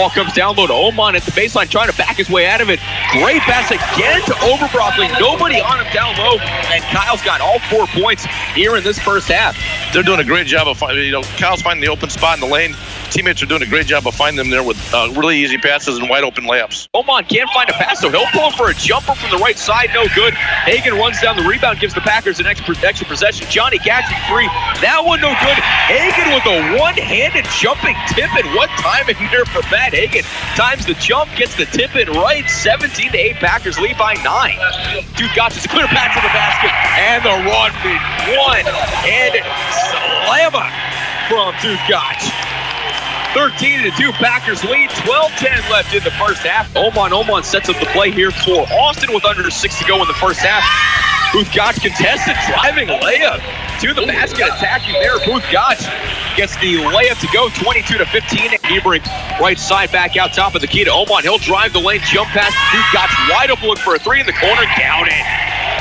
Ball comes down low to Oman at the baseline, trying to back his way out of it. Great pass again to Overbroccoli. Nobody on him down low, and Kyle's got all four points here in this first half. They're doing a great job of you know, Kyle's finding the open spot in the lane. Teammates are doing a great job of finding them there with uh, really easy passes and wide open layups. Oman can't find a pass, so he'll pull for a jumper from the right side. No good. Hagan runs down the rebound, gives the Packers an extra, extra possession. Johnny catching three. That one no good. Hagan with a one-handed jumping tip and what timing there for Matt Hagan. Times the jump, gets the tip in right. 17 to 8 Packers lead by nine. Dude got clear pass to the basket and the run one and slammer from Duke Gotch. 13 to 2 Packers lead. 12-10 left in the first half. Oman Oman sets up the play here for Austin with under six to go in the first half. Booth Gotch contested driving layup to the basket, attacking there. Booth Gotch gets the layup to go, 22 to 15. Hebring right side back out top of the key to Oman. He'll drive the lane, jump past Booth Gotch, wide open look for a three in the corner, count it.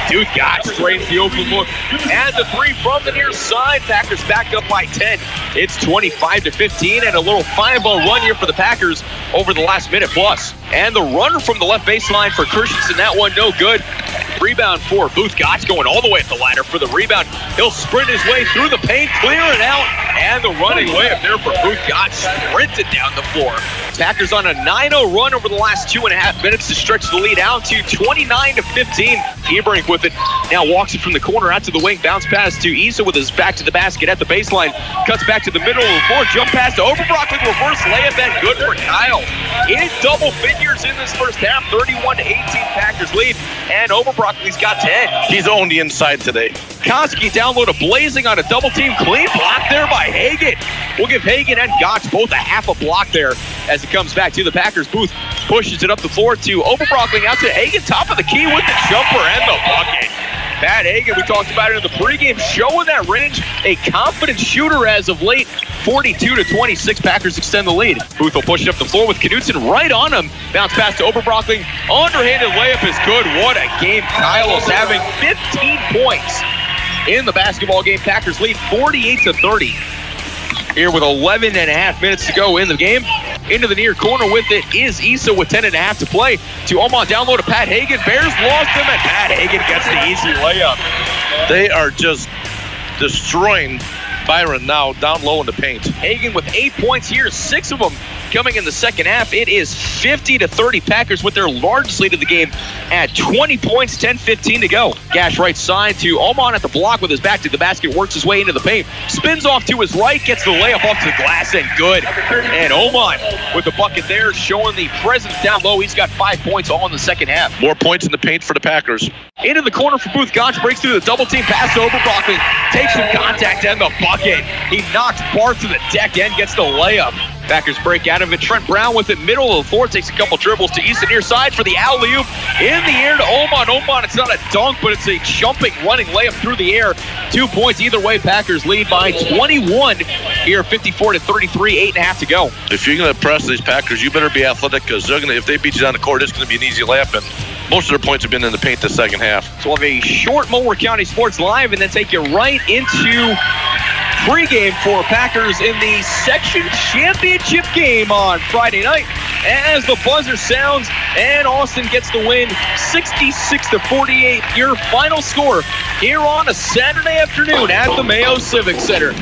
Dude got straight the open look. And the three from the near side. Packers back up by 10. It's 25 to 15 and a little five ball run here for the Packers over the last minute plus. And the runner from the left baseline for Christensen. That one no good. Rebound for Booth Gotch going all the way up the ladder for the rebound. He'll sprint his way through the paint, clear it out, and the running way up there for Booth Gotch sprinted down the floor. Packers on a 9-0 run over the last two and a half minutes to stretch the lead out to 29 to 15. Hebring with it now walks it from the corner out to the wing, bounce pass to Issa with his back to the basket at the baseline, cuts back to the middle of the floor, jump pass to Overbrock with reverse layup and good for Kyle. In double figures in this first half, 31 to 18 Packers lead, and Overbroccoli's got 10. He's owned the inside today. Koski down low to Blazing on a double team. Clean block there by Hagan. We'll give Hagan and Gotch both a half a block there as it comes back to the Packers booth. Pushes it up the floor to Overbrockling out to Hagan. Top of the key with the jumper and the bucket. Pat Hagan, we talked about it in the pregame, showing that range. A confident shooter as of late. 42 to 26, Packers extend the lead. Booth will push it up the floor with Knutson right on him. Bounce pass to Overbrockling. Underhanded layup is good. What a game Kyle is having. 15 points in the basketball game. Packers lead 48 to 30. Here with 11 and a half minutes to go in the game. Into the near corner with it is Issa with 10 and a half to play. To Oman down low to Pat Hagan. Bears lost him, and Pat Hagan gets the easy layup. They are just destroying Byron now down low in the paint. Hagan with eight points here, six of them coming in the second half. It is 50 to 30 Packers with their largest lead of the game at 20 points, 10-15 to go. Gash right side to Oman at the block with his back to the basket, works his way into the paint, spins off to his right, gets the layup off to the glass and good. And Oman with the bucket there, showing the presence down low. He's got five points all in the second half. More points in the paint for the Packers. Into the corner for Booth Gotch, breaks through the double team pass over Brockman, takes some contact and the bucket. He knocks Barth to the deck and gets the layup. Packers break out of it. Trent Brown with it, middle of the floor, takes a couple dribbles to East and near side for the alley oop. In the air to Oman. Oman, it's not a dunk, but it's a jumping, running layup through the air. Two points either way. Packers lead by 21 here, 54 to 33, eight and a half to go. If you're going to press these Packers, you better be athletic because they're going to. If they beat you down the court, it's going to be an easy layup. And most of their points have been in the paint the second half. So we'll have a short Mower County Sports Live and then take you right into pregame for Packers in the section championship game on Friday night. As the buzzer sounds and Austin gets the win 66 to 48 your final score here on a Saturday afternoon at the Mayo Civic Center